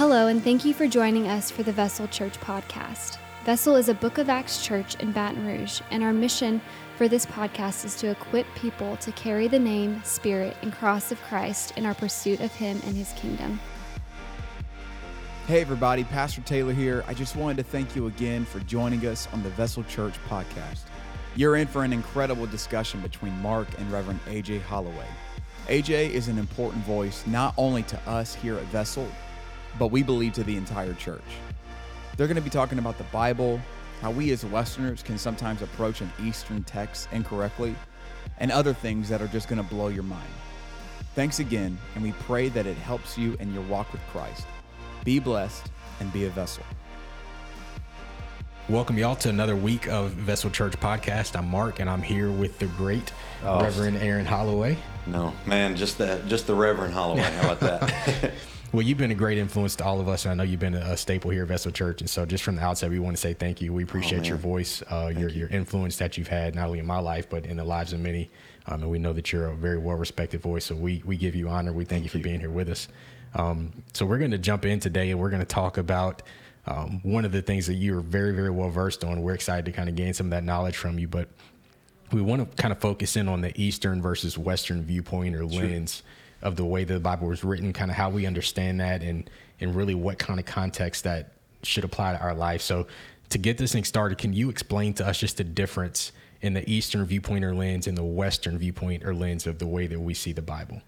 Hello, and thank you for joining us for the Vessel Church podcast. Vessel is a Book of Acts church in Baton Rouge, and our mission for this podcast is to equip people to carry the name, spirit, and cross of Christ in our pursuit of Him and His kingdom. Hey, everybody, Pastor Taylor here. I just wanted to thank you again for joining us on the Vessel Church podcast. You're in for an incredible discussion between Mark and Reverend AJ Holloway. AJ is an important voice not only to us here at Vessel, but we believe to the entire church. They're going to be talking about the Bible, how we as Westerners can sometimes approach an Eastern text incorrectly, and other things that are just going to blow your mind. Thanks again, and we pray that it helps you in your walk with Christ. Be blessed and be a vessel. Welcome, y'all, to another week of Vessel Church podcast. I'm Mark, and I'm here with the great Oh. Reverend Aaron Holloway. No, man, just the just the Reverend Holloway. How about that? Well, you've been a great influence to all of us, and I know you've been a staple here at Vessel Church. And so, just from the outset, we want to say thank you. We appreciate your voice, uh, your your influence that you've had not only in my life but in the lives of many. Um, and we know that you're a very well respected voice. So we we give you honor. We thank, you for being here with us. Um, so we're going to jump in today, and we're going to talk about um, one of the things that you're very very well versed on. We're excited to kind of gain some of that knowledge from you, but we want to kind of focus in on the Eastern versus Western viewpoint or lens of the way the Bible was written, kind of how we understand that, and and really what kind of context that should apply to our life. So, to get this thing started, can you explain to us just the difference in the Eastern viewpoint or lens and the Western viewpoint or lens of the way that we see the Bible?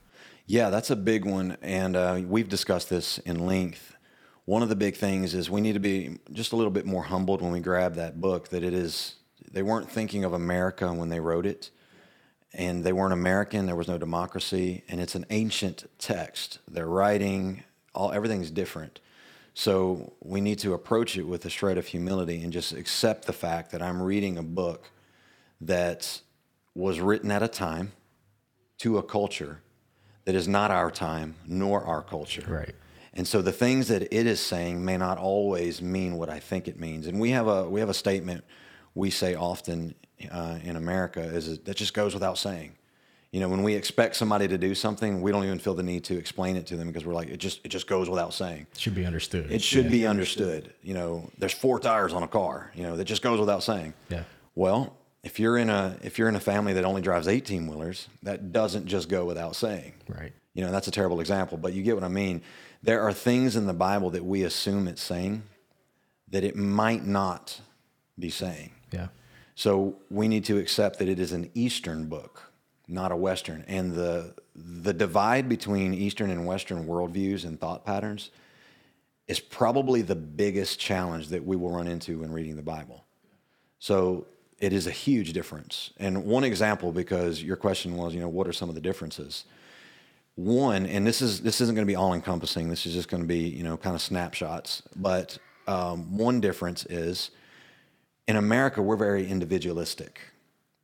yeah, that's a big one, and uh, we've discussed this in length. One of the big things is we need to be just a little bit more humbled when we grab that book. That it is they weren't thinking of America when they wrote it, and they weren't American. There was no democracy, and it's an ancient text. They're writing all everything's different. So we need to approach it with a shred of humility and just accept the fact that I'm reading a book that was written at a time to a culture that is not our time nor our culture. Right. And so the things that it is saying may not always mean what I think it means. And we have a we have a statement we say often uh, in America is that just goes without saying. You know, when we expect somebody to do something, we don't even feel the need to explain it to them because we're like, it just it just goes without saying. It should be understood. It should be understood. You know, there's four tires on a car. You know, that just goes without saying. Yeah. Well, if you're in a if you're in a family that only drives 18 wheelers, that doesn't just go without saying. Right. You know, that's a terrible example, but you get what I mean. There are things in the Bible that we assume it's saying that it might not be saying. Yeah. So we need to accept that it is an Eastern book, not a Western. And the the divide between Eastern and Western worldviews and thought patterns is probably the biggest challenge that we will run into when reading the Bible. So it is a huge difference. And one example, because your question was, you know, what are some of the differences? One, and this is this isn't going to be all encompassing. This is just going to be, you know, kind of snapshots. But um, one difference is in America, we're very individualistic.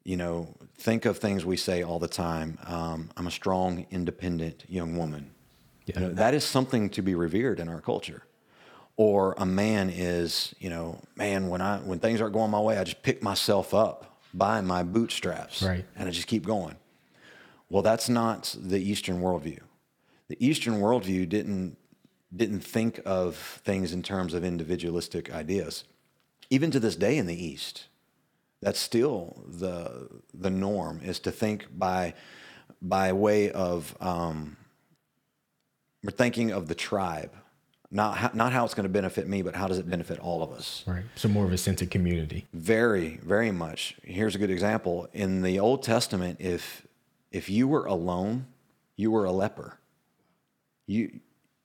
You know, think of things we say all the time. Um, I'm a strong, independent young woman. Yeah. You know, that is something to be revered in our culture. Or a man is, you know, man, when I when things aren't going my way, I just pick myself up by my bootstraps, Right. and I just keep going. Well, that's not the Eastern worldview. The Eastern worldview didn't didn't think of things in terms of individualistic ideas. Even to this day in the East, that's still the the norm is to think by by way of um, we're thinking of the tribe, not how, not how it's going to benefit me, but how does it benefit all of us. Right. So more of a sense of community. Very, very much. Here's a good example. In the Old Testament, if if you were alone, you were a leper. You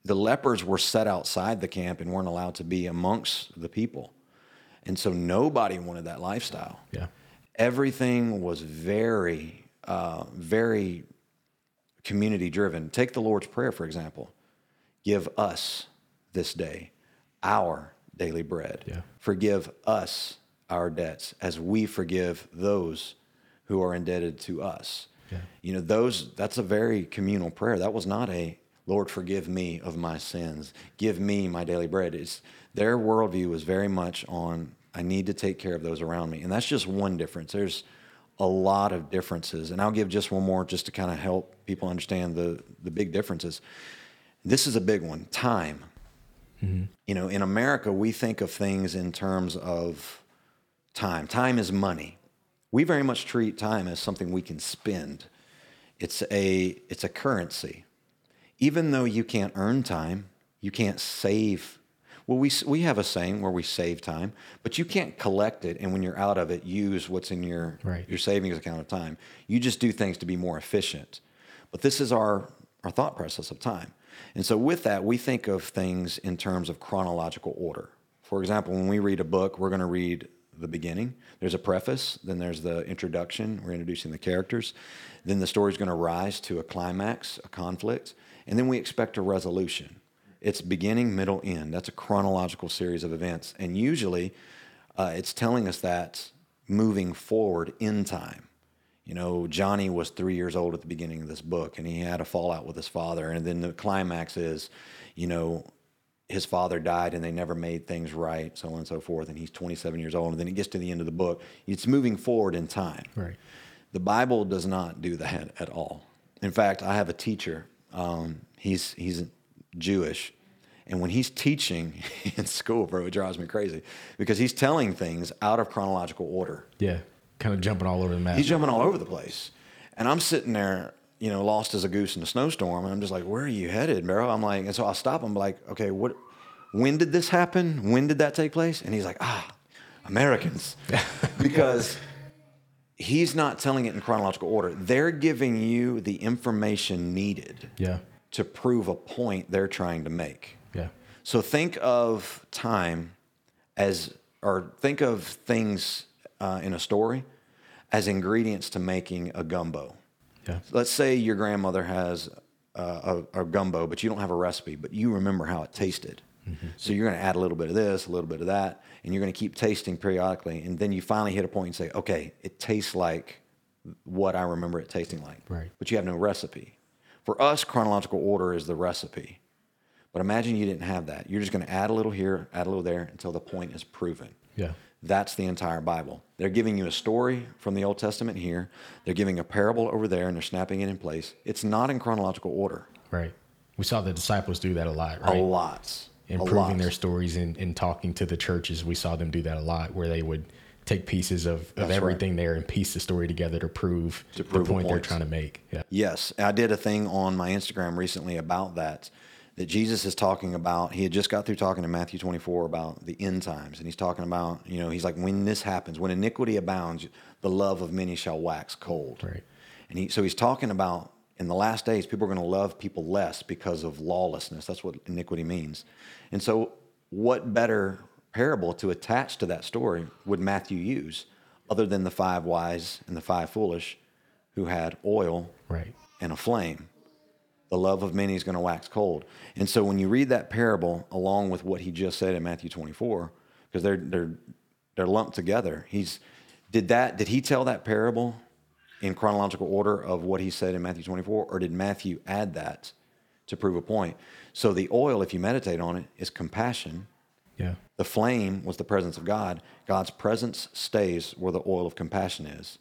the lepers were set outside the camp and weren't allowed to be amongst the people. And so nobody wanted that lifestyle. Yeah. Everything was very, uh, very community driven. Take the Lord's Prayer, for example. Give us this day our daily bread. Yeah. Forgive us our debts as we forgive those who are indebted to us. Yeah. You know, those that's a very communal prayer. That was not a Lord, forgive me of my sins. Give me my daily bread. It's their worldview was very much on I need to take care of those around me. And that's just one difference. There's a lot of differences. And I'll give just one more just to kind of help people understand the, the big differences. This is a big one time. Mm-hmm. You know, in America, we think of things in terms of time. Time is money. We very much treat time as something we can spend. It's a it's a currency. Even though you can't earn time, you can't save. Well, we we have a saying where we save time, but you can't collect it and when you're out of it, use what's in your Right. your savings account of time. You just do things to be more efficient. But this is our our thought process of time. And so with that, we think of things in terms of chronological order. For example, when we read a book, we're going to read the beginning. There's a preface, then there's the introduction, we're introducing the characters. Then the story's going to rise to a climax, a conflict, and then we expect a resolution. It's beginning, middle, end. That's a chronological series of events. And usually uh, it's telling us that moving forward in time. You know, Johnny was three years old at the beginning of this book, and he had a fallout with his father. And then the climax is, you know, his father died and they never made things right, so on and so forth. And he's 27 years old. And then it gets to the end of the book. It's moving forward in time. Right. The Bible does not do that at all. In fact, I have a teacher. Um, he's he's Jewish, and when he's teaching in school, bro, it drives me crazy because he's telling things out of chronological order. Yeah. Kind of jumping all over the map. He's jumping all over the place, and I'm sitting there, you know, lost as a goose in a snowstorm, and I'm just like, "Where are you headed, bro?" I'm like, and so I stop. I'm like, "Okay, what? When did this happen? When did that take place?" And he's like, "Ah, Americans," because he's not telling it in chronological order. They're giving you the information needed yeah. To prove a point they're trying to make. Yeah. So think of time as, or think of things uh, in a story as ingredients to making a gumbo. Yeah. Let's say your grandmother has uh, a, a gumbo, but you don't have a recipe, but you remember how it tasted. Mm-hmm. So you're going to add a little bit of this, a little bit of that, and you're going to keep tasting periodically. And then you finally hit a point and say, okay, it tastes like what I remember it tasting like. Right. But you have no recipe. For us, chronological order is the recipe. But imagine you didn't have that. You're just going to add a little here, add a little there until the point is proven. Yeah. That's the entire Bible. They're giving you a story from the Old Testament here. They're giving a parable over there and they're snapping it in place. It's not in chronological order. Right. We saw the disciples do that a lot, right? A lot. A Improving lot. their stories and, and talking to the churches. We saw them do that a lot where they would take pieces of, of That's right. everything there and piece the story together to prove, To prove the point they're trying to make. Yeah. Yes, I did a thing on my Instagram recently about that. That Jesus is talking about. He had just got through talking in Matthew 24 about the end times, and he's talking about, you know, he's like, when this happens, when iniquity abounds, the love of many shall wax cold. Right. And he, so he's talking about in the last days, people are going to love people less because of lawlessness. That's what iniquity means. And so, what better parable to attach to that story would Matthew use other than the five wise and the five foolish who had oil Right. and a flame? The love of many is going to wax cold. And so, when you read that parable along with what he just said in Matthew 24, because they're, they're, they're lumped together, he's, did that, did he tell that parable in chronological order of what he said in Matthew 24, or did Matthew add that to prove a point? So the oil, if you meditate on it, is compassion. Yeah. The flame was the presence of God. God's presence stays where the oil of compassion is.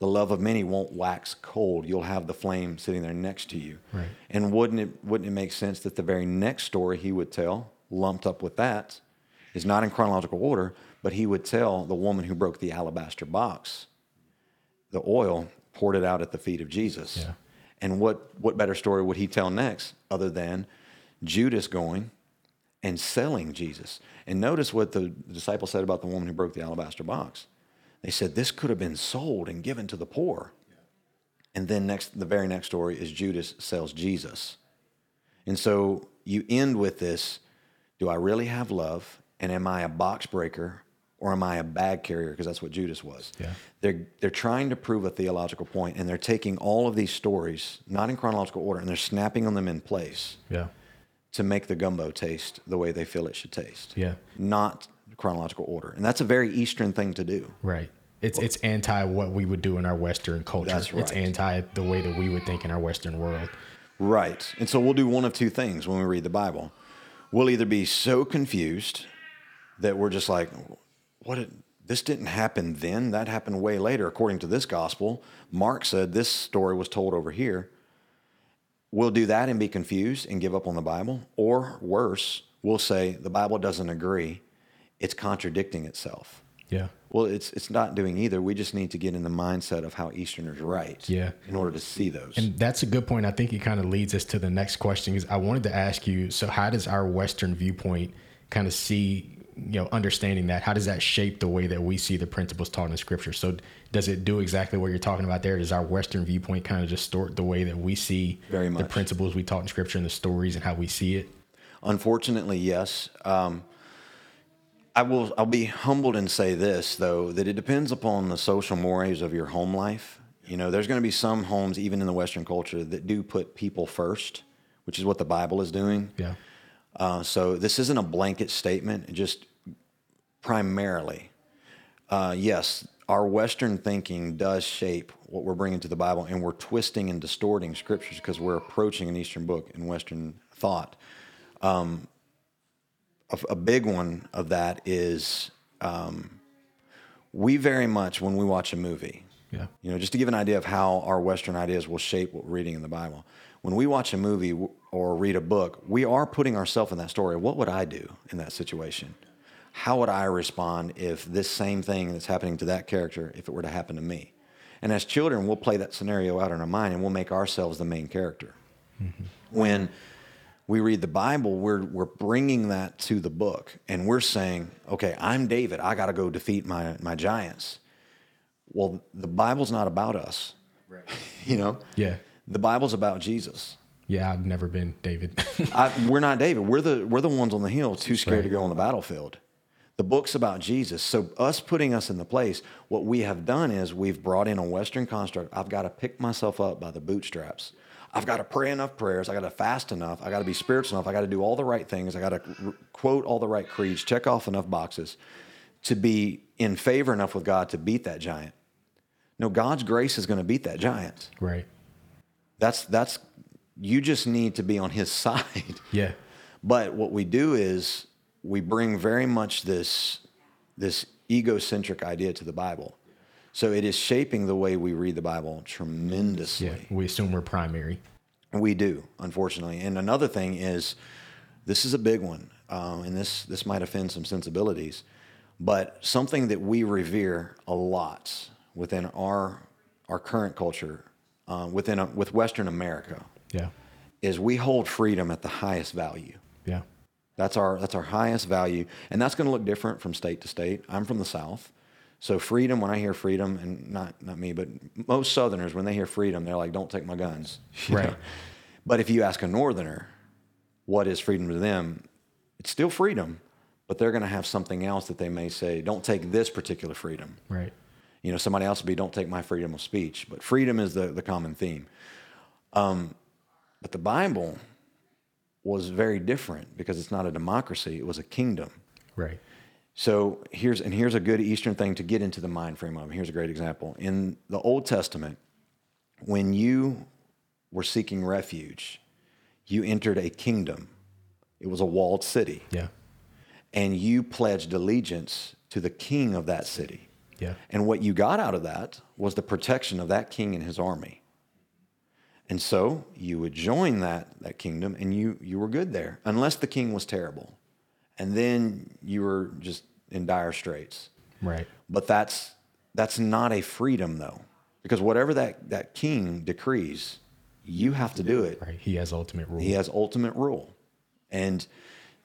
The love of many won't wax cold. You'll have the flame sitting there next to you. Right. And wouldn't it wouldn't it make sense that the very next story he would tell, lumped up with that, is not in chronological order, but he would tell the woman who broke the alabaster box, the oil poured it out at the feet of Jesus. Yeah. And what what better story would he tell next other than Judas going and selling Jesus? And notice what the disciples said about the woman who broke the alabaster box. They said this could have been sold and given to the poor. And then next the very next story is Judas sells Jesus. And so you end with this, do I really have love and am I a box breaker or am I a bag carrier because that's what Judas was. Yeah. They're they're trying to prove a theological point and they're taking all of these stories not in chronological order and they're snapping on them in place Yeah. To make the gumbo taste the way they feel it should taste. Yeah. Not chronological order. And that's a very eastern thing to do. Right. It's it's anti what we would do in our Western culture. That's right. It's anti the way that we would think in our Western world. Right. And so we'll do one of two things when we read the Bible. We'll either be so confused that we're just like, what did, this didn't happen then, that happened way later. According to this gospel, Mark said this story was told over here. We'll do that and be confused and give up on the Bible. Or worse, we'll say the Bible doesn't agree, it's contradicting itself. Yeah. Well, it's it's not doing either. We just need to get in the mindset of how Easterners write. Yeah. In order to see those. And that's a good point. I think it kind of leads us to the next question. Is I wanted to ask you. So, how does our Western viewpoint kind of see, you know, understanding that? How does that shape the way that we see the principles taught in Scripture? So, does it do exactly what you're talking about there? Does our Western viewpoint kind of distort the way that we see Very the principles we taught in Scripture and the stories and how we see it? Unfortunately, yes. Um, I will. I'll be humbled and say this though that it depends upon the social mores of your home life. You know, there's going to be some homes, even in the Western culture, that do put people first, which is what the Bible is doing. Yeah. Uh, so this isn't a blanket statement. Just primarily, uh, yes, our Western thinking does shape what we're bringing to the Bible, and we're twisting and distorting scriptures because we're approaching an Eastern book in Western thought. Um, a, a big one of that is um, we very much when we watch a movie. Yeah. You know, just to give an idea of how our Western ideas will shape what we're reading in the Bible. When we watch a movie or read a book, we are putting ourselves in that story. What would I do in that situation? How would I respond if this same thing that's happening to that character, if it were to happen to me? And as children, we'll play that scenario out in our mind and we'll make ourselves the main character. Mm-hmm. When we read the Bible, we're, we're bringing that to the book and we're saying, okay, I'm David. I got to go defeat my, my giants. Well, the Bible's not about us. Right. you know? Yeah. The Bible's about Jesus. Yeah. I've never been David. I, we're not David. We're the, we're the ones on the hill too scared to go on the battlefield. The book's about Jesus. So, us putting us in the place, what we have done is we've brought in a Western construct. I've got to pick myself up by the bootstraps. I've got to pray enough prayers. I got to fast enough. I got to be spiritual enough. I got to do all the right things. I got to r- quote all the right creeds, check off enough boxes to be in favor enough with God to beat that giant. No, God's grace is going to beat that giant. right. That's that's you just need to be on his side. Yeah. But what we do is we bring very much this this egocentric idea to the Bible. So it is shaping the way we read the Bible tremendously. Yeah. We assume we're primary. We do, unfortunately. And another thing is, this is a big one, um, and this this might offend some sensibilities, but something that we revere a lot within our our current culture, uh, within a, with Western America, Yeah. is we hold freedom at the highest value. Yeah. That's our that's our highest value, and that's going to look different from state to state. I'm from the South, so freedom. When I hear freedom, and not not me, but most Southerners, when they hear freedom, they're like, "Don't take my guns." Right. know? But if you ask a Northerner, what is freedom to them? It's still freedom, but they're going to have something else that they may say, "Don't take this particular freedom." Right. You know, somebody else would be, "Don't take my freedom of speech." But freedom is the the common theme. Um, but the Bible was very different because it's not a democracy; it was a kingdom. Right. So here's and here's a good Eastern thing to get into the mind frame of. Here's a great example in the Old Testament. When you were seeking refuge, you entered a kingdom. It was a walled city, Yeah. and you pledged allegiance to the king of that city. Yeah. And what you got out of that was the protection of that king and his army. And so you would join that, that kingdom and you, you were good there, unless the king was terrible. And then you were just in dire straits. Right. But that's, that's not a freedom, though, because whatever that, that king decrees, you have to do it. Right. He has ultimate rule. He has ultimate rule. And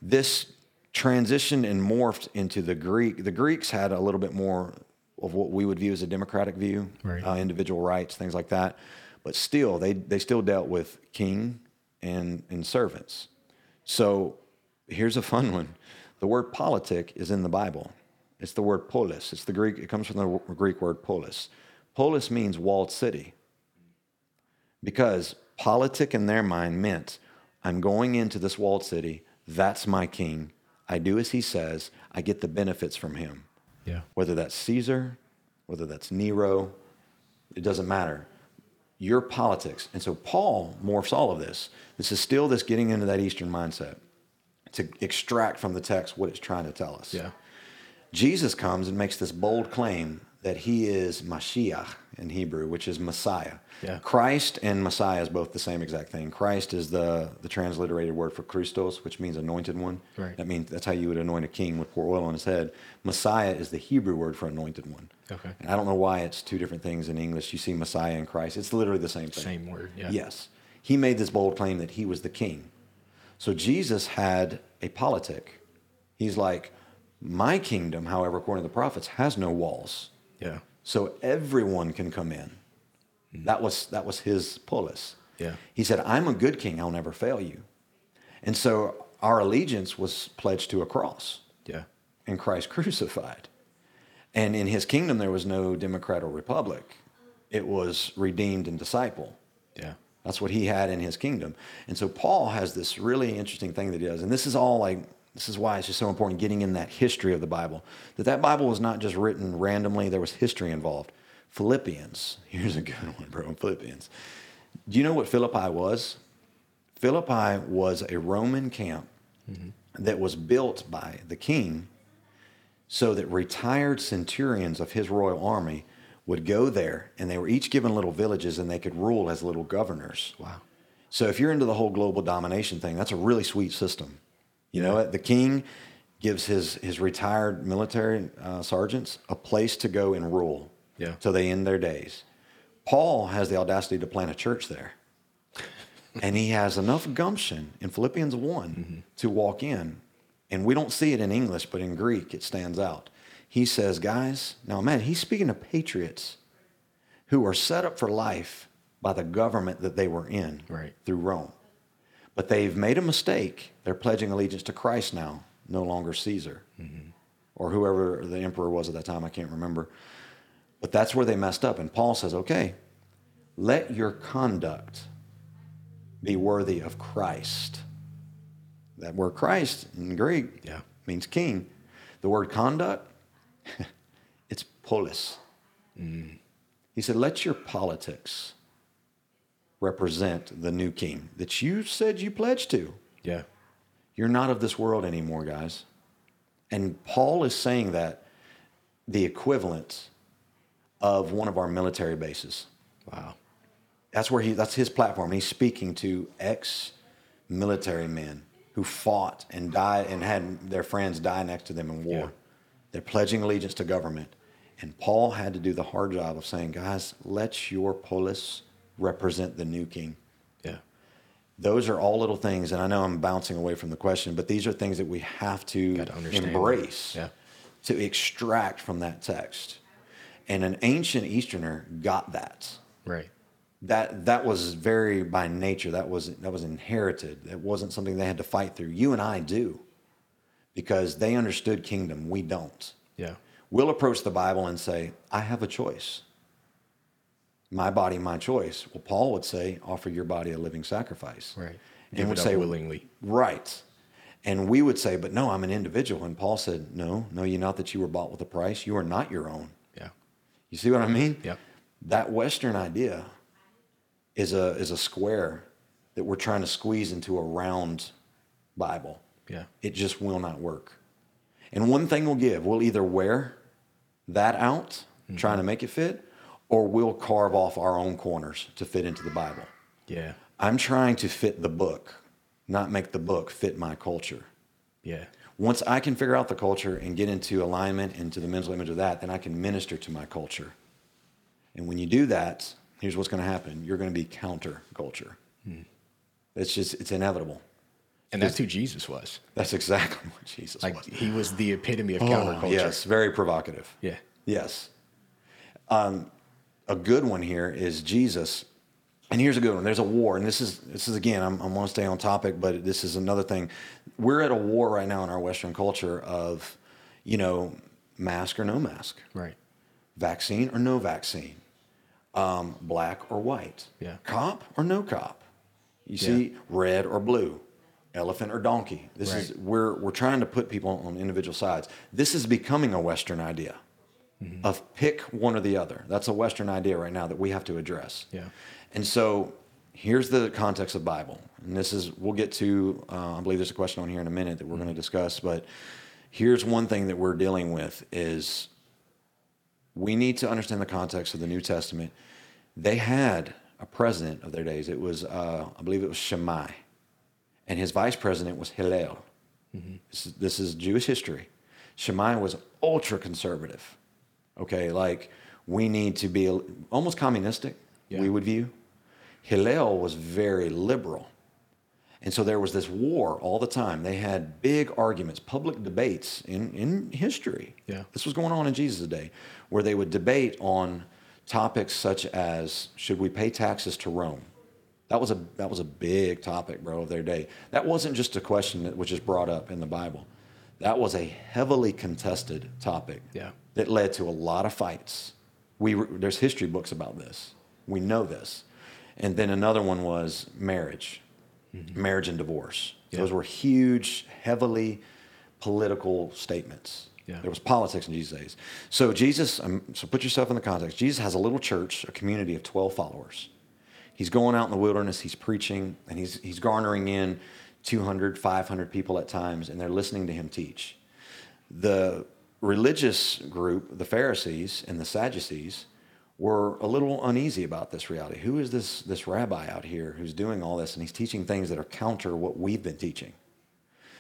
this transitioned and morphed into the Greek. The Greeks had a little bit more of what we would view as a democratic view, Right. uh, individual rights, things like that. But still, they, they still dealt with king and, and servants. So here's a fun one. The word politic is in the Bible. It's the word polis. It's the Greek, it comes from the Greek word polis. Polis means walled city because politic in their mind meant I'm going into this walled city, that's my king. I do as he says, I get the benefits from him. Yeah. Whether that's Caesar, whether that's Nero, it doesn't matter. Your politics. And so Paul morphs all of this. This is still this getting into that Eastern mindset to extract from the text what it's trying to tell us. Yeah. Jesus comes and makes this bold claim that he is Mashiach. in Hebrew, which is Messiah. Yeah. Christ and Messiah is both the same exact thing. Christ is the, the transliterated word for Christos, which means anointed one. Right. That means that's how you would anoint a king would pour oil on his head. Messiah is the Hebrew word for anointed one. Okay. And I don't know why it's two different things in English. You see Messiah and Christ. It's literally the same thing. Same word. Yeah. Yes. He made this bold claim that he was the king. So Jesus had a politic. He's like, my kingdom, however, according to the prophets, has no walls. Yeah. So everyone can come in. Hmm. That was that was his polis. Yeah. He said, I'm a good king, I'll never fail you. And so our allegiance was pledged to a cross Yeah. and Christ crucified. And in his kingdom, there was no democrat or republic. It was redeemed and disciple. Yeah. That's what he had in his kingdom. And so Paul has this really interesting thing that he does. And this is all like, this is why it's just so important getting in that history of the Bible. That that Bible was not just written randomly, there was history involved. Philippians, here's a good one, bro. Philippians. Do you know what Philippi was? Philippi was a Roman camp mm-hmm. that was built by the king so that retired centurions of his royal army would go there and they were each given little villages and they could rule as little governors. Wow. So if you're into the whole global domination thing, that's a really sweet system. You know, the king gives his his retired military uh, sergeants a place to go and rule. Yeah. Till they end their days. Paul has the audacity to plant a church there. and he has enough gumption in Philippians one to walk in. And we don't see it in English, but in Greek it stands out. He says, guys, now man, he's speaking to patriots who are set up for life by the government that they were in Right. through Rome. But they've made a mistake. They're pledging allegiance to Christ now, no longer Caesar mm-hmm. or whoever the emperor was at that time. I can't remember. But that's where they messed up. And Paul says, okay, let your conduct be worthy of Christ. That word Christ in Greek Yeah. means king. The word conduct, it's polis. Mm. He said, let your politics represent the new king that you said you pledged to. Yeah. You're not of this world anymore, guys. And Paul is saying that the equivalent of one of our military bases. Wow. That's where he that's his platform. He's speaking to ex military men who fought and died and had their friends die next to them in war. Yeah. They're pledging allegiance to government. And Paul had to do the hard job of saying, guys, let your polis represent the new king. Yeah. Those are all little things, and I know I'm bouncing away from the question, but these are things that we have to Gotta embrace Yeah. to extract from that text. And an ancient Easterner got that. Right. That that was very by nature. That was that was inherited. That wasn't something they had to fight through. You and I do, because they understood kingdom. We don't. Yeah. We'll approach the Bible and say, "I have a choice. My body, my choice." Well, Paul would say, "Offer your body a living sacrifice." Right. And Give would it up say willingly. Right. And we would say, "But no, I'm an individual." And Paul said, "No, no, you not that you were bought with a price. You are not your own." Yeah. You see what I mean? Yep. That Western idea is a is a square that we're trying to squeeze into a round Bible. Yeah. It just will not work. And one thing we'll give, we'll either wear that out, mm-hmm. trying to make it fit, or we'll carve off our own corners to fit into the Bible. Yeah. I'm trying to fit the book, not make the book fit my culture. Yeah. Once I can figure out the culture and get into alignment into the mental image of that, then I can minister to my culture. And when you do that, here's what's going to happen you're going to be counter culture. It's just, it's inevitable. And that's who Jesus was. That's exactly what Jesus Like was. he was the epitome of Oh, counterculture. yes, very provocative. Yeah. Yes. Um, a good one here is Jesus. And here's a good one. There's a war, and this is this is again. I'm, I want to stay on topic, but this is another thing. We're at a war right now in our Western culture of, you know, mask or no mask, Right. vaccine or no vaccine, um, black or white, Yeah. cop or no cop. You see, red or blue, elephant or donkey. This is we're we're trying to put people on individual sides. This is becoming a Western idea Mm-hmm. of pick one or the other. That's a Western idea right now that we have to address. Yeah. And so here's the context of Bible, and this is we'll get to. Uh, I believe there's a question on here in a minute that we're going to discuss, but here's one thing that we're dealing with is we need to understand the context of the New Testament. They had a president of their days. It was, uh, I believe it was Shammai. And his vice president was Hillel. This, is, this is Jewish history. Shammai was ultra conservative. Okay, like we need to be almost communistic, Yeah. we would view. Hillel was very liberal. And so there was this war all the time. They had big arguments, public debates in, in history. Yeah. This was going on in Jesus' day, where they would debate on topics such as should we pay taxes to Rome? That was a that was a big topic, bro, of their day. That wasn't just a question that was just brought up in the Bible. That was a heavily contested topic Yeah. that led to a lot of fights. We there's history books about this. We know this. And then another one was marriage, marriage and divorce. Yeah. Those were huge, heavily political statements. Yeah. There was politics in Jesus' days. So Jesus, um, so put yourself in the context. Jesus has a little church, a community of 12 followers. He's going out in the wilderness, he's preaching, and he's, he's garnering in 200, 500 people at times, and they're listening to him teach. The religious group, the Pharisees and the Sadducees, were a little uneasy about this reality. Who is this, this rabbi out here who's doing all this, and he's teaching things that are counter what we've been teaching?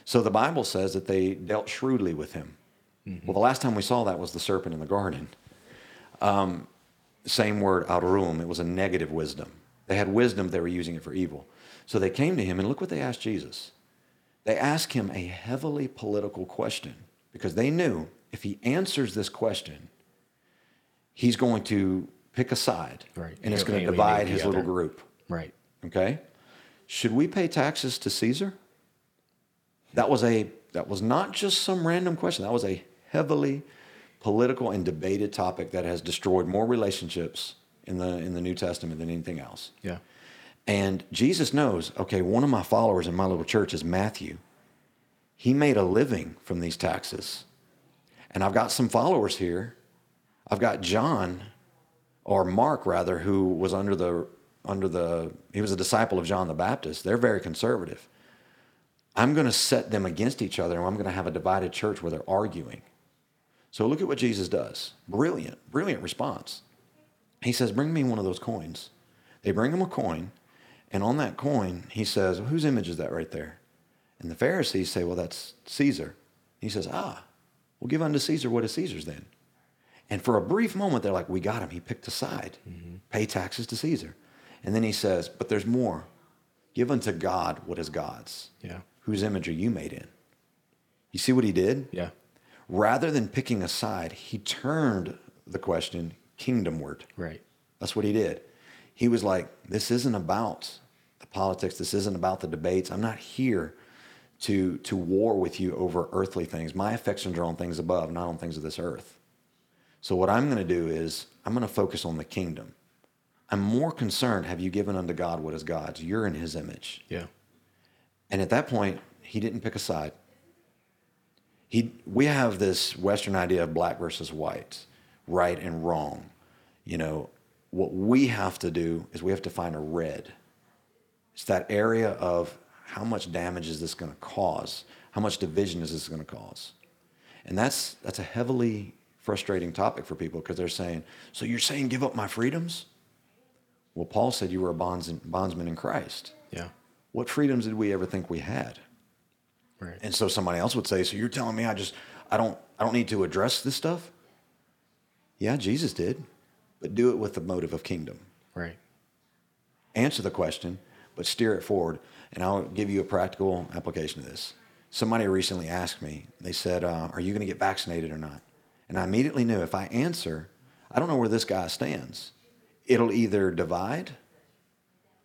So the Bible says that they dealt shrewdly with him. Well, the last time we saw that was the serpent in the garden. Um, same word, arum. It was a negative wisdom. They had wisdom, they were using it for evil. So they came to him, and look what they asked Jesus. They asked him a heavily political question because they knew if he answers this question, he's going to pick a side, Right. and it's going to divide his little group. Right. Okay? Should we pay taxes to Caesar? That was a that was not just some random question. That was a heavily political and debated topic that has destroyed more relationships in the in the New Testament than anything else. Yeah. And Jesus knows, okay, one of my followers in my little church is Matthew. He made a living from these taxes. And I've got some followers here. I've got John or Mark rather who was under the under the he was a disciple of John the Baptist. They're very conservative. I'm going to set them against each other and I'm going to have a divided church where they're arguing. So look at what Jesus does. Brilliant, brilliant response. He says, Bring me one of those coins. They bring him a coin, and on that coin, he says, Whose image is that right there? And the Pharisees say, Well, that's Caesar. He says, Ah, we'll give unto Caesar what is Caesar's then. And for a brief moment, they're like, We got him. He picked a side. Pay taxes to Caesar. And then he says, But there's more. Give unto God what is God's. Yeah. Whose image are you made in? You see what he did? Yeah. Rather than picking a side, he turned the question kingdomward. Right. That's what he did. He was like, This isn't about the politics. This isn't about the debates. I'm not here to, to war with you over earthly things. My affections are on things above, not on things of this earth. So, what I'm going to do is, I'm going to focus on the kingdom. I'm more concerned have you given unto God what is God's? You're in his image. Yeah. And at that point, he didn't pick a side. He, we have this Western idea of black versus white, right and wrong. You know, what we have to do is we have to find a red. It's that area of how much damage is this going to cause? How much division is this going to cause? And that's, that's a heavily frustrating topic for people because they're saying, So you're saying give up my freedoms? Well, Paul said you were a bonds, bondsman in Christ. Yeah. What freedoms did we ever think we had? Right. And so somebody else would say, "So you're telling me I just I don't I don't need to address this stuff?" Yeah, Jesus did, but do it with the motive of kingdom. right. Answer the question, but steer it forward. And I'll give you a practical application of this. Somebody recently asked me. They said, uh, "Are you going to get vaccinated or not?" And I immediately knew if I answer, I don't know where this guy stands. It'll either divide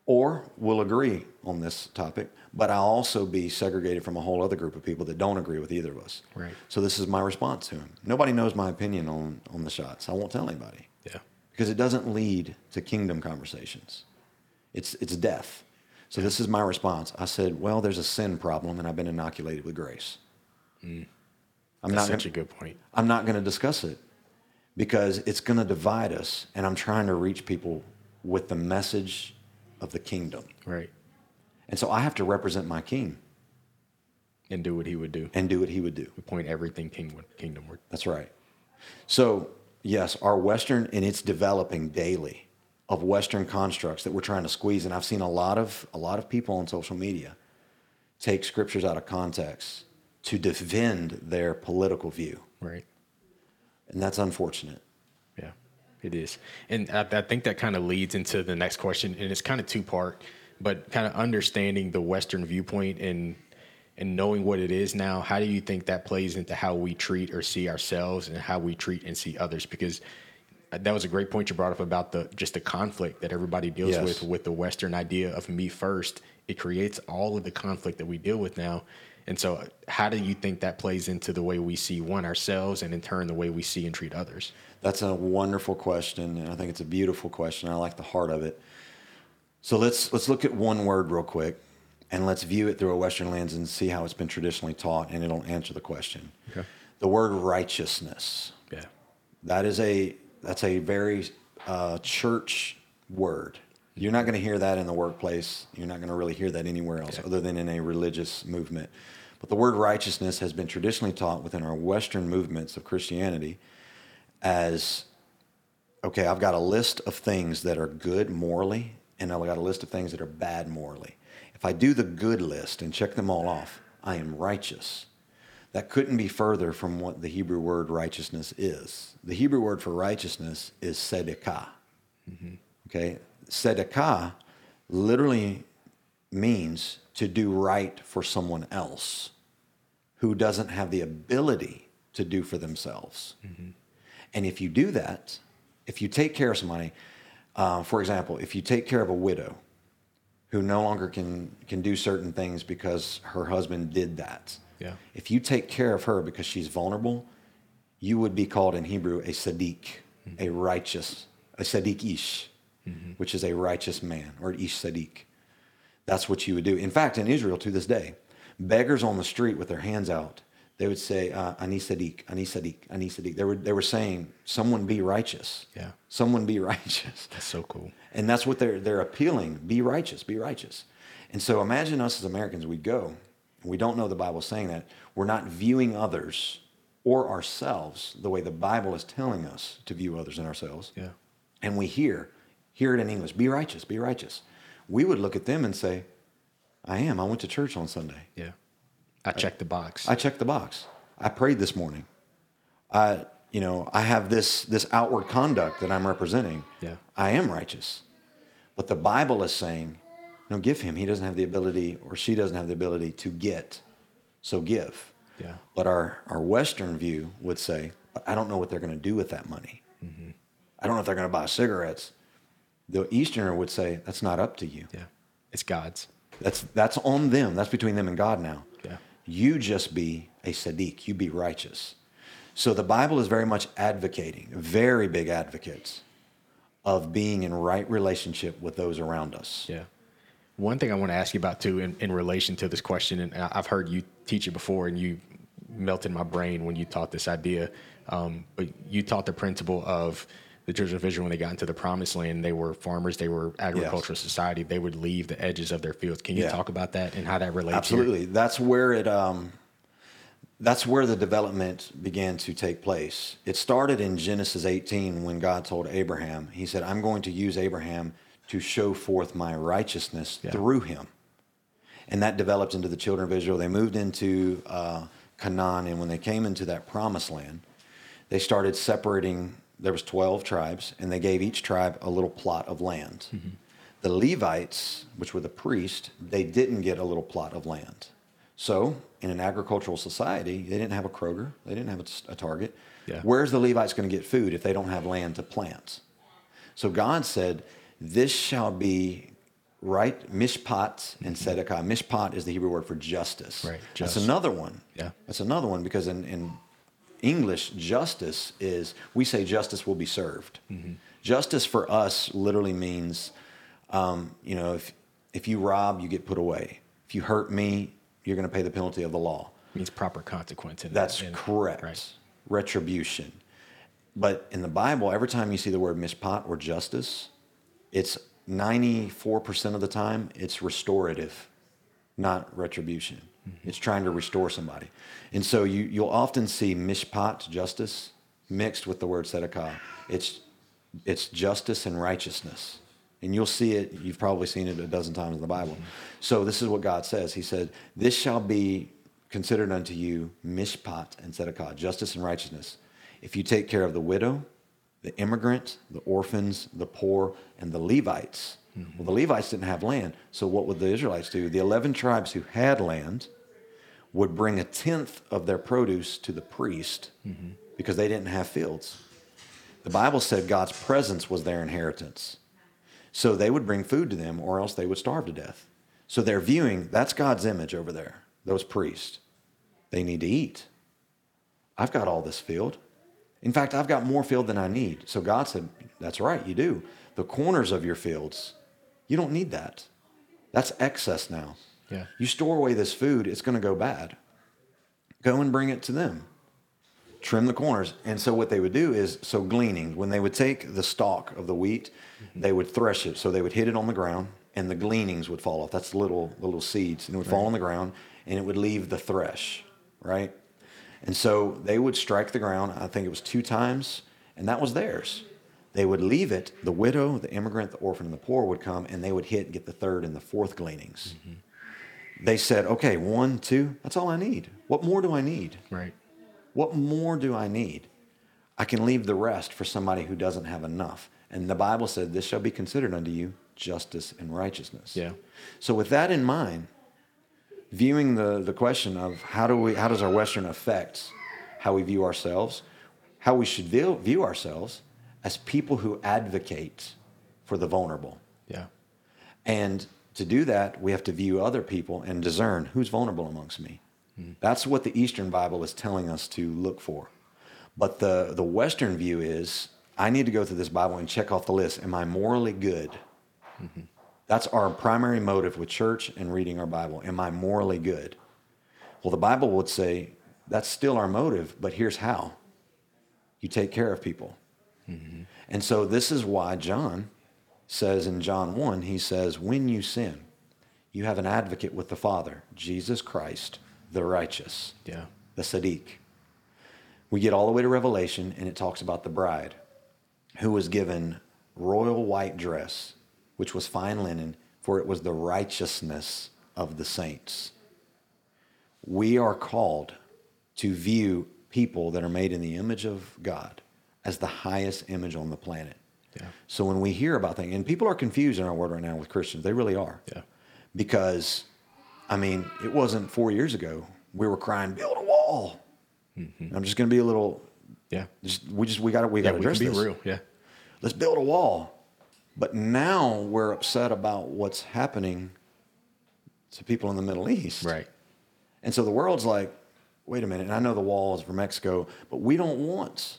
or we'll agree on this topic, but I'll also be segregated from a whole other group of people that don't agree with either of us. Right. So this is my response to him. Nobody knows my opinion on, on the shots. I won't tell anybody Yeah. because it doesn't lead to kingdom conversations. It's, it's death. So this is my response. I said, well, there's a sin problem and I've been inoculated with grace. Mm. I'm That's not such gonna, a good point. I'm not going to discuss it because it's going to divide us and I'm trying to reach people with the message of the kingdom. Right. And so I have to represent my king And do what he would do. and do what he would do. We Point everything kingdom kingdomward. That's right. So yes, our Western, and it's developing daily of Western constructs that we're trying to squeeze. And I've seen a lot of a lot of people on social media take scriptures out of context to defend their political view, Right. and that's unfortunate. Yeah, it is. And I, I think that kind of leads into the next question, and it's kind of two part, but kind of understanding the Western viewpoint and and knowing what it is now. How do you think that plays into how we treat or see ourselves and how we treat and see others? Because uh, that was a great point you brought up about the just the conflict that everybody deals Yes. with with the Western idea of me first. It creates all of the conflict that we deal with now. And so, how do you think that plays into the way we see one ourselves, and in turn, the way we see and treat others? That's a wonderful question, and I think it's a beautiful question. I like the heart of it. So let's let's look at one word real quick, and let's view it through a Western lens and see how it's been traditionally taught, and it'll answer the question. Okay. The word righteousness. Yeah. That is a that's a very uh, church word. You're not going to hear that in the workplace. You're not going to really hear that anywhere else, other than in a religious movement. But the word righteousness has been traditionally taught within our Western movements of Christianity as okay, I've got a list of things that are good morally, and I've got a list of things that are bad morally. If I do the good list and check them all off, I am righteous. That couldn't be further from what the Hebrew word righteousness is. The Hebrew word for righteousness is tzedakah. Mm-hmm. Okay, tzedakah literally means to do right for someone else who doesn't have the ability to do for themselves. Mm-hmm. And if you do that, if you take care of somebody, uh, for example, if you take care of a widow who no longer can can do certain things because her husband did that, Yeah. if you take care of her because she's vulnerable, you would be called in Hebrew a sadiq, mm-hmm. a righteous, a sadiq ish, mm-hmm. which is a righteous man or ish sadiq. That's what you would do. In fact, in Israel to this day, beggars on the street with their hands out, they would say, uh, "Ani sadiq, ani sadiq, ani sadiq." They were they were saying, "Someone be righteous." Yeah. Someone be righteous. That's so cool. And that's what they're they're appealing. Be righteous, be righteous. And so imagine us as Americans, we go, and we don't know the Bible saying that. We're not viewing others or ourselves the way the Bible is telling us to view others and ourselves. Yeah. And we hear, hear it in English, be righteous, be righteous. We would look at them and say, I am. I went to church on Sunday. Yeah. I checked the box. I checked the box. I prayed this morning. I, you know, I have this this outward conduct that I'm representing. Yeah. I am righteous. But the Bible is saying, no, give him. He doesn't have the ability, or she doesn't have the ability to get. So give. Yeah. But our, our Western view would say, I don't know what they're going to do with that money. Mm-hmm. I don't know if they're going to buy cigarettes. The Easterner would say, that's not up to you. yeah. It's God's. That's that's on them. That's between them and God now. Yeah. You just be a sadiq. You be righteous. So the Bible is very much advocating, very big advocates of being in right relationship with those around us. Yeah. One thing I want to ask you about too, in, in relation to this question, and I- I've heard you teach it before, and you melted my brain when you taught this idea. Um, but you taught the principle of the children of Israel when they got into the promised land. They were farmers. They were agricultural society. They would leave the edges of their fields. Can you Yeah. talk about that and how that relates? Absolutely. That's where it um, that's where the development began to take place. It started in Genesis 18 when God told Abraham, He said, I'm going to use Abraham to show forth my righteousness Yeah. through him. And that developed into the children of Israel. They moved into uh, Canaan, and when they came into that promised land, they started separating. There was 12 tribes, and they gave each tribe a little plot of land. Mm-hmm. The Levites, which were the priests, they didn't get a little plot of land. So, in an agricultural society, they didn't have a Kroger, they didn't have a, a Target. Yeah. Where's the Levites going to get food if they don't have land to plant? So God said, "This shall be right mishpat and mm-hmm. tzedakah. Mishpat is the Hebrew word for justice. Right, That's another one. Yeah. That's another one because in, in English, justice is we say justice will be served. Mm-hmm. Justice for us literally means, um, you know, if if you rob, you get put away. If you hurt me, you're going to pay the penalty of the law. It means proper consequence. In That's in- correct. Right. Retribution. But in the Bible, every time you see the word mishpat or justice, it's 94% of the time it's restorative, not retribution. It's trying to restore somebody. And so you, you'll often see mishpat, justice, mixed with the word tzedakah. It's it's justice and righteousness. And you'll see it, you've probably seen it a dozen times in the Bible. So this is what God says. He said, This shall be considered unto you mishpat and tzedakah, justice and righteousness. If you take care of the widow, the immigrant, the orphans, the poor, and the Levites. Well, the Levites didn't have land. So what would the Israelites do? The 11 tribes who had land would bring a tenth of their produce to the priest mm-hmm. because they didn't have fields. The Bible said God's presence was their inheritance. So they would bring food to them or else they would starve to death. So they're viewing that's God's image over there, those priests. They need to eat. I've got all this field. In fact, I've got more field than I need. So God said, That's right, you do. The corners of your fields, you don't need that. That's excess now. Yeah. You store away this food, it's going to go bad. Go and bring it to them. Trim the corners. And so what they would do is so gleaning, when they would take the stalk of the wheat, mm-hmm. they would thresh it. So they would hit it on the ground and the gleanings would fall off. That's the little the little seeds. And it would fall on the ground and it would leave the thresh, right? And so they would strike the ground, I think it was two times, and that was theirs. They would leave it, the widow, the immigrant, the orphan, and the poor would come, and they would hit and get the third and the fourth gleanings. Mm-hmm. They said, okay, one, two, that's all I need. What more do I need? Right. What more do I need? I can leave the rest for somebody who doesn't have enough. And the Bible said, This shall be considered unto you justice and righteousness. Yeah. So with that in mind, viewing the, the question of how do we how does our Western affect how we view ourselves, how we should view, view ourselves as people who advocate for the vulnerable. Yeah. And to do that, we have to view other people and discern who's vulnerable amongst me. Hmm. That's what the Eastern Bible is telling us to look for. But the, the Western view is I need to go through this Bible and check off the list. Am I morally good? Mm-hmm. That's our primary motive with church and reading our Bible. Am I morally good? Well, the Bible would say that's still our motive, but here's how you take care of people. Mm-hmm. And so this is why John says in John 1, he says, When you sin, you have an advocate with the Father, Jesus Christ, the righteous, Yeah. the Sadiq. We get all the way to Revelation, and it talks about the bride who was given royal white dress, which was fine linen, for it was the righteousness of the saints. We are called to view people that are made in the image of God as the highest image on the planet. Yeah. So when we hear about things, and people are confused in our world right now with Christians, they really are. Yeah. Because, I mean, it wasn't four years ago we were crying, build a wall. Mm-hmm. I'm just going to be a little. Yeah. Just, we just we got to we Yeah. got to We can be this. real. Yeah. Let's build a wall. But now we're upset about what's happening to people in the Middle East. Right. And so the world's like, wait a minute. And I know the wall is for Mexico, but we don't want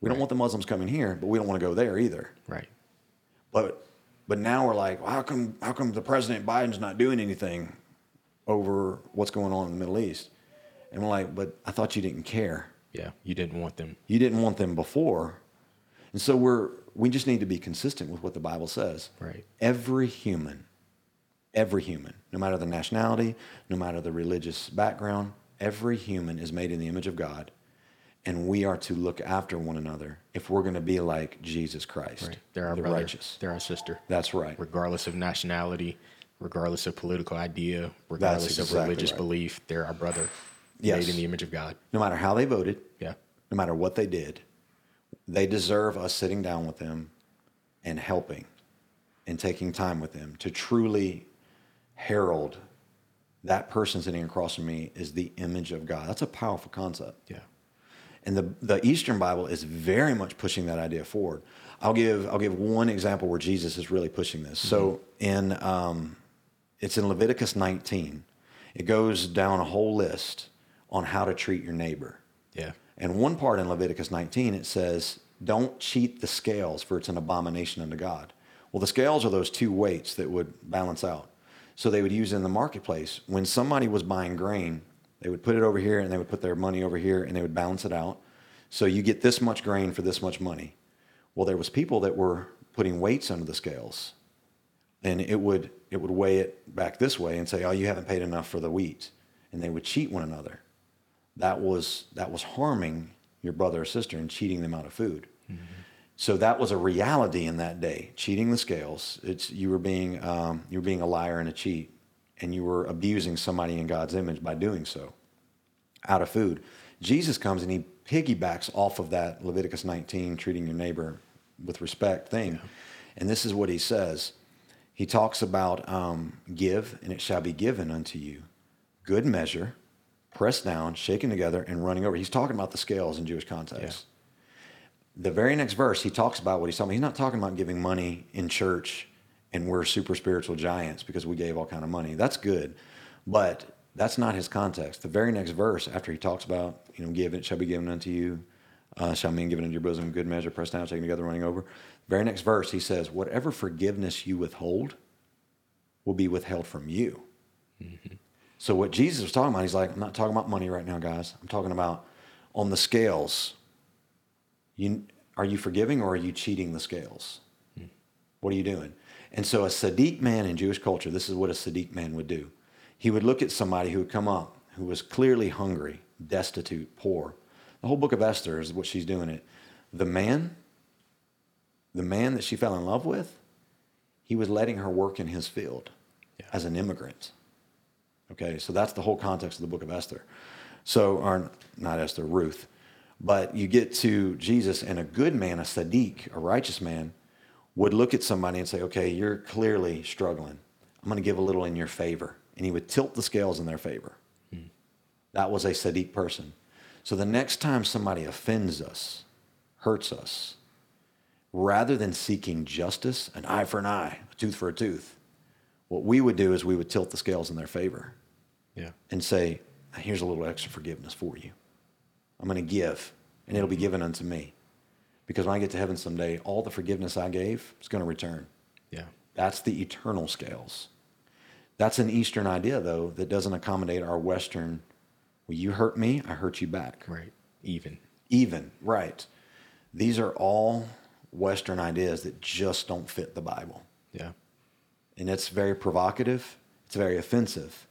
we don't want the Muslims coming here, but we don't want to go there either. Right. But but now we're like, well, how come how come the President Biden's not doing anything over what's going on in the Middle East? And we're like, but I thought you didn't care. Yeah. You didn't want them. You didn't want them before. And so we're we just need to be consistent with what the Bible says. Right. Every human, every human, no matter the nationality, no matter the religious background, every human is made in the image of God. And we are to look after one another if we're going to be like Jesus Christ, Right. They're our the brother. righteous. They're our sister. That's right. Regardless of nationality, regardless of political idea, regardless of religious right. belief, they're our brother. Yes. Made in the image of God. No matter how they voted, Yeah. no matter what they did, they deserve us sitting down with them and helping and taking time with them to truly herald that person sitting across from me is the image of God. That's a powerful concept. Yeah. And the, the Eastern Bible is very much pushing that idea forward. I'll give, I'll give one example where Jesus is really pushing this. So in, um, it's in Leviticus 19. It goes down a whole list on how to treat your neighbor. Yeah. And one part in Leviticus 19, it says, Don't cheat the scales, for it's an abomination unto God. Well, the scales are those two weights that would balance out. So they would use in the marketplace. When somebody was buying grain, they would put it over here and they would put their money over here and they would balance it out. So you get this much grain for this much money. Well, there was people that were putting weights under the scales. And it would it would weigh it back this way and say, "Oh, you haven't paid enough for the wheat." And they would cheat one another that was that was harming your brother or sister and cheating them out of food. So that was a reality in that day. Cheating the scales. It's you were being um, you were being a liar and a cheat, and you were abusing somebody in God's image by doing so. Out of food, Jesus comes and he piggybacks off of that Leviticus 19, treating your neighbor with respect thing, and this is what he says. He talks about um, give, and it shall be given unto you, good measure, pressed down, shaken together, and running over. He's talking about the scales in Jewish context the very next verse, he talks about what he's talking. about. He's not talking about giving money in church, and we're super spiritual giants because we gave all kind of money. That's good, but that's not his context. The very next verse, after he talks about you know, give it shall be given unto you, uh, shall mean given into your bosom, good measure, pressed down, shaken together, running over. Very next verse, he says, whatever forgiveness you withhold will be withheld from you. So what Jesus was talking about, he's like, I'm not talking about money right now, guys. I'm talking about on the scales you, are you forgiving or are you cheating the scales? What are you doing? And so, a Sadiq man in Jewish culture, this is what a Sadiq man would do. He would look at somebody who would come up who was clearly hungry, destitute, poor. The whole book of Esther is what she's doing it. The man, the man that she fell in love with, he was letting her work in his field as an immigrant. Okay, so that's the whole context of the book of Esther. So, or not Esther, Ruth. But you get to Jesus, and a good man, a Sadiq, a righteous man, would look at somebody and say, Okay, you're clearly struggling. I'm going to give a little in your favor. And he would tilt the scales in their favor. That was a Sadiq person. So the next time somebody offends us, hurts us, rather than seeking justice, an eye for an eye, a tooth for a tooth, what we would do is we would tilt the scales in their favor Yeah. and say, Here's a little extra forgiveness for you. I'm going to give, and it'll be given unto me. Because when I get to heaven someday, all the forgiveness I gave is going to return. Yeah. That's the eternal scales. That's an Eastern idea, though, that doesn't accommodate our Western, well, you hurt me, I hurt you back. Right. Even. Even, right. These are all Western ideas that just don't fit the Bible. Yeah. And it's very provocative, it's very offensive,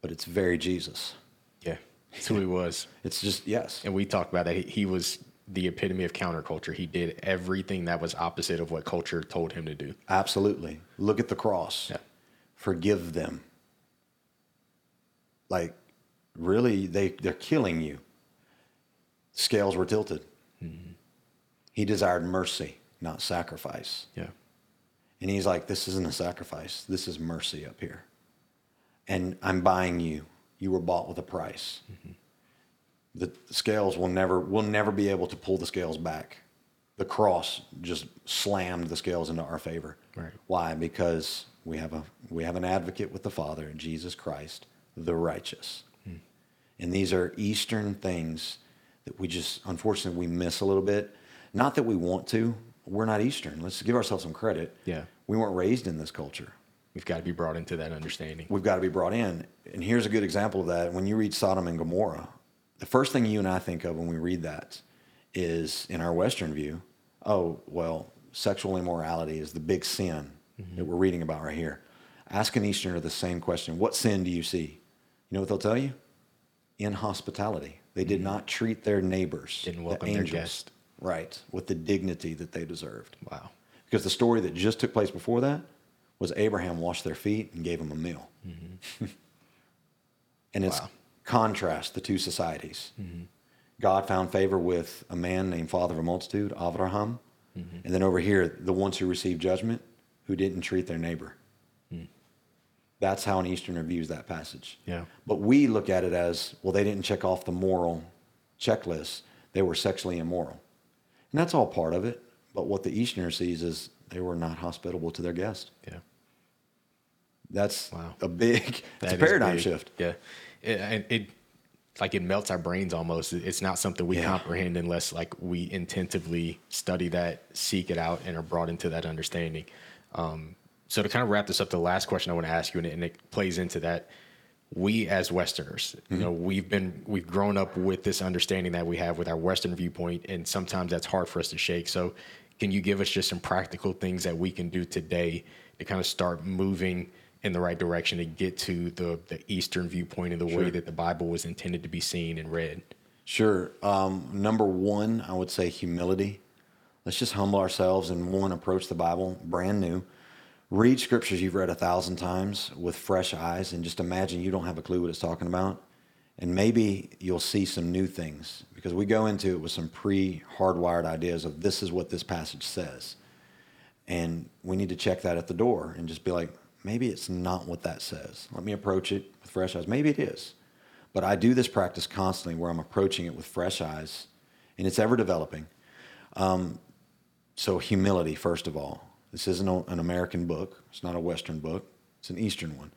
but it's very Jesus. Yeah. That's who he was. It's just, yes. And we talked about that. He, he was the epitome of counterculture. He did everything that was opposite of what culture told him to do. Absolutely. Look at the cross. Yeah. Forgive them. Like, really, they, they're killing you. Scales were tilted. Mm-hmm. He desired mercy, not sacrifice. Yeah. And he's like, This isn't a sacrifice. This is mercy up here. And I'm buying you. You were bought with a price. The, the scales will never, we'll never be able to pull the scales back. The cross just slammed the scales into our favor. Right. Why? Because we have a we have an advocate with the Father, Jesus Christ, the righteous. Hmm. And these are Eastern things that we just unfortunately we miss a little bit. Not that we want to. We're not Eastern. Let's give ourselves some credit. Yeah. We weren't raised in this culture. We've got to be brought into that understanding. We've got to be brought in. And here's a good example of that. When you read Sodom and Gomorrah, the first thing you and I think of when we read that is in our Western view, oh, well, sexual immorality is the big sin Mm-hmm. that we're reading about right here. Ask an Easterner the same question What sin do you see? You know what they'll tell you? Inhospitality. They did mm-hmm. not treat their neighbors, Didn't the welcome their angels, guest. right, with the dignity that they deserved. Wow. Because the story that just took place before that was Abraham washed their feet and gave them a meal. Mm-hmm. and it's Wow. contrast the two societies. God found favor with a man named Father of a Multitude, Avraham. And then over here, the ones who received judgment who didn't treat their neighbor. Hmm. That's how an Easterner views that passage. Yeah. But we look at it as well, they didn't check off the moral checklist, they were sexually immoral. And that's all part of it. But what the Easterner sees is they were not hospitable to their guest. Yeah. That's Wow. a big, That a paradigm big. shift. Yeah. It, and it, like it melts our brains almost. It's not something we Yeah. comprehend unless like we intentively study that, seek it out, and are brought into that understanding. Um, so to kind of wrap this up, the last question I want to ask you, and it, and it plays into that. We as Westerners, you know, we've been we've grown up with this understanding that we have with our Western viewpoint, and sometimes that's hard for us to shake. So, can you give us just some practical things that we can do today to kind of start moving in the right direction to get to the the Eastern viewpoint and the way that the Bible was intended to be seen and read? Sure. Um, number one, I would say humility. Let's just humble ourselves and one approach the Bible brand new. Read scriptures you've read a thousand times with fresh eyes and just imagine you don't have a clue what it's talking about. And maybe you'll see some new things because we go into it with some pre hardwired ideas of this is what this passage says. And we need to check that at the door and just be like, maybe it's not what that says. Let me approach it with fresh eyes. Maybe it is. But I do this practice constantly where I'm approaching it with fresh eyes and it's ever developing. Um, so, humility, first of all. This isn't an American book, it's not a Western book, it's an Eastern one.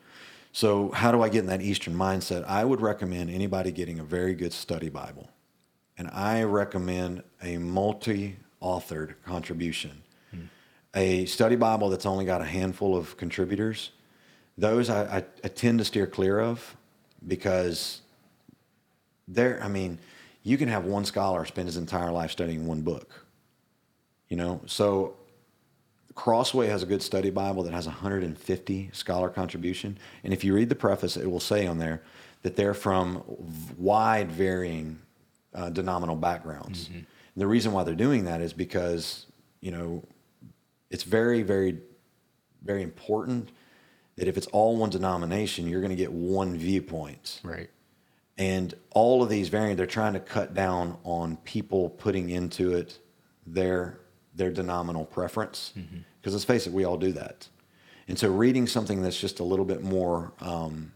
So, how do I get in that Eastern mindset? I would recommend anybody getting a very good study Bible. And I recommend a multi authored contribution. Hmm. A study Bible that's only got a handful of contributors, those I, I, I tend to steer clear of because there, I mean, you can have one scholar spend his entire life studying one book. You know, so Crossway has a good study Bible that has 150 scholar contribution, and if you read the preface, it will say on there that they're from wide varying uh, denominational backgrounds. Mm-hmm. the reason why they're doing that is because you know it's very, very, very important that if it's all one denomination, you're going to get one viewpoint. Right. And all of these variants, they're trying to cut down on people putting into it their their denominational preference. Because mm-hmm. let's face it, we all do that. And so, reading something that's just a little bit more um,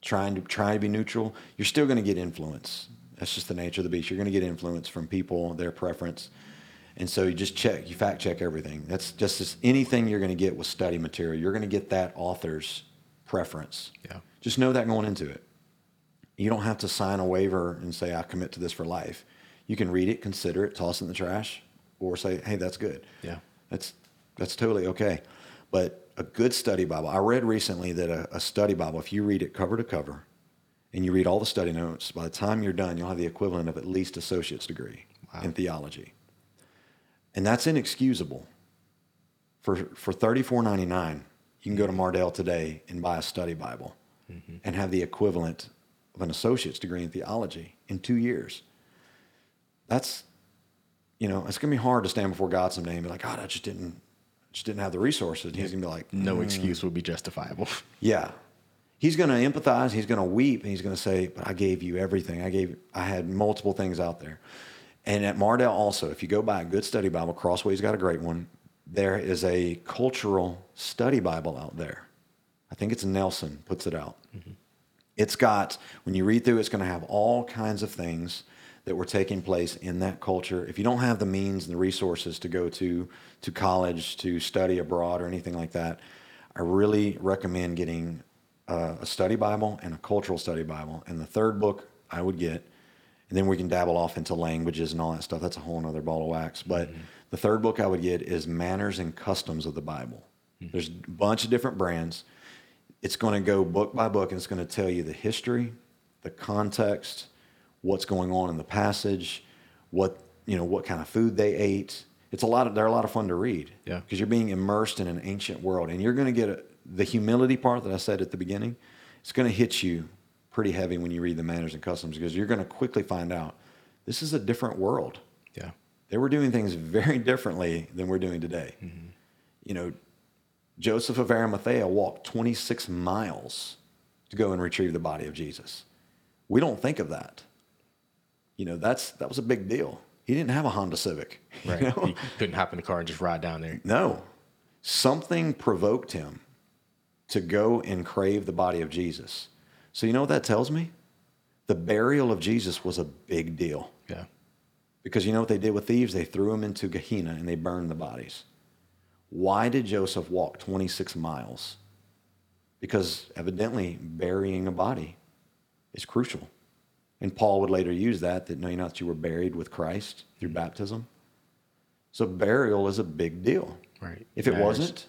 trying to try to be neutral, you're still going to get influence. That's just the nature of the beast. You're going to get influence from people, their preference. And so you just check, you fact check everything. That's just as anything you're going to get with study material. You're going to get that author's preference. Yeah. Just know that going into it. You don't have to sign a waiver and say, I commit to this for life. You can read it, consider it, toss it in the trash, or say, hey, that's good. Yeah. That's, that's totally okay. But a good study Bible, I read recently that a, a study Bible, if you read it cover to cover and you read all the study notes, by the time you're done, you'll have the equivalent of at least associate's degree wow. in theology. And that's inexcusable. For, for $34.99, you can go to Mardel today and buy a study Bible mm-hmm. and have the equivalent of an associate's degree in theology in two years. That's, you know, it's gonna be hard to stand before God someday and be like, God, I just didn't, just didn't have the resources. And he's gonna be like, no mm. excuse would be justifiable. Yeah, he's gonna empathize. He's gonna weep, and he's gonna say, "But I gave you everything. I gave. I had multiple things out there." And at Mardel also, if you go buy a good study Bible, Crossway's got a great one. There is a cultural study Bible out there. I think it's Nelson puts it out. Mm-hmm. It's got, when you read through, it's going to have all kinds of things that were taking place in that culture. If you don't have the means and the resources to go to to college to study abroad or anything like that, I really recommend getting uh, a study Bible and a cultural study Bible. And the third book I would get, and then we can dabble off into languages and all that stuff. That's a whole other ball of wax. But mm-hmm. the third book I would get is Manners and Customs of the Bible. Mm-hmm. There's a bunch of different brands it's going to go book by book and it's going to tell you the history, the context, what's going on in the passage, what you know, what kind of food they ate. It's a lot of they're a lot of fun to read. Yeah, because you're being immersed in an ancient world, and you're going to get a, the humility part that I said at the beginning. It's going to hit you pretty heavy when you read the manners and customs because you're going to quickly find out this is a different world. Yeah, they were doing things very differently than we're doing today. Mm-hmm. You know, Joseph of Arimathea walked 26 miles to go and retrieve the body of Jesus. We don't think of that. You know, that's that was a big deal. He didn't have a Honda Civic. Right. You know? He couldn't hop in the car and just ride down there. No. Something provoked him to go and crave the body of Jesus. So you know what that tells me? The burial of Jesus was a big deal. Yeah. Because you know what they did with thieves? They threw them into Gehenna and they burned the bodies. Why did Joseph walk 26 miles? Because evidently burying a body is crucial. And Paul would later use that, that know you not that you were buried with Christ through mm-hmm. baptism. So burial is a big deal. Right. If it wasn't,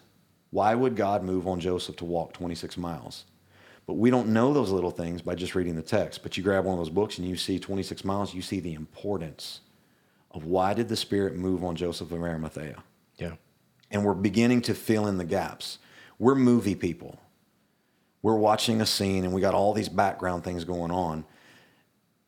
why would God move on Joseph to walk 26 miles? But we don't know those little things by just reading the text. But you grab one of those books and you see 26 miles, you see the importance of why did the Spirit move on Joseph of Arimathea? Yeah and we're beginning to fill in the gaps. We're movie people. We're watching a scene and we got all these background things going on.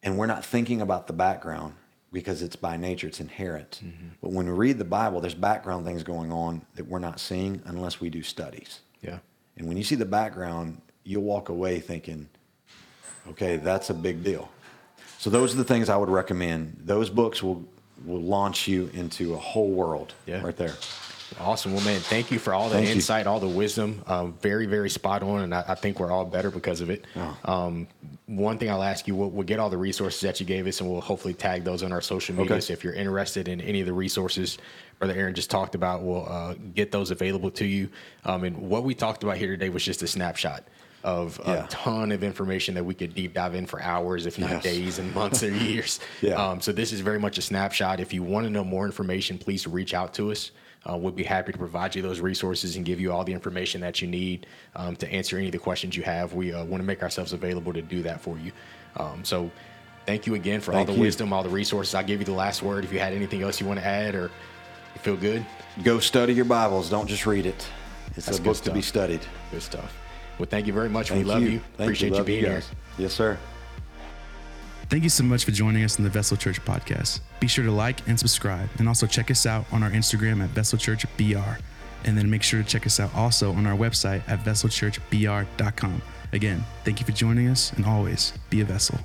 And we're not thinking about the background because it's by nature, it's inherent. Mm-hmm. But when we read the Bible, there's background things going on that we're not seeing unless we do studies. Yeah. And when you see the background, you'll walk away thinking, okay, that's a big deal. So those are the things I would recommend. Those books will will launch you into a whole world Yeah. right there. Awesome. Well, man, thank you for all the Thank you. insight, all the wisdom. Um, very, very spot on, and I, I think we're all better because of it. Oh. Um, one thing I'll ask you, we'll, we'll get all the resources that you gave us, and we'll hopefully tag those on our social media. Okay. So if you're interested in any of the resources Brother Aaron just talked about, we'll uh, get those available to you. Um, and what we talked about here today was just a snapshot of Yeah. a ton of information that we could deep dive in for hours, if not Yes. days and months or years. Yeah. Um, so this is very much a snapshot. If you want to know more information, please reach out to us. Uh, we'll be happy to provide you those resources and give you all the information that you need um, to answer any of the questions you have. We uh, want to make ourselves available to do that for you. Um, so thank you again for all the you. wisdom, all the resources. I'll give you the last word. If you had anything else you want to add or you feel good, Go study your Bibles. Don't just read it. It's That's a book to be studied. good stuff. Well, thank you very much. Thank we love you. Thank Appreciate you, Love being here. Yes, sir. Thank you so much for joining us on the Vessel Church podcast. Be sure to like and subscribe, and also check us out on our Instagram at Vessel Church BR. And then make sure to check us out also on our website at vesselchurchbr.com. Again, thank you for joining us, and always be a vessel.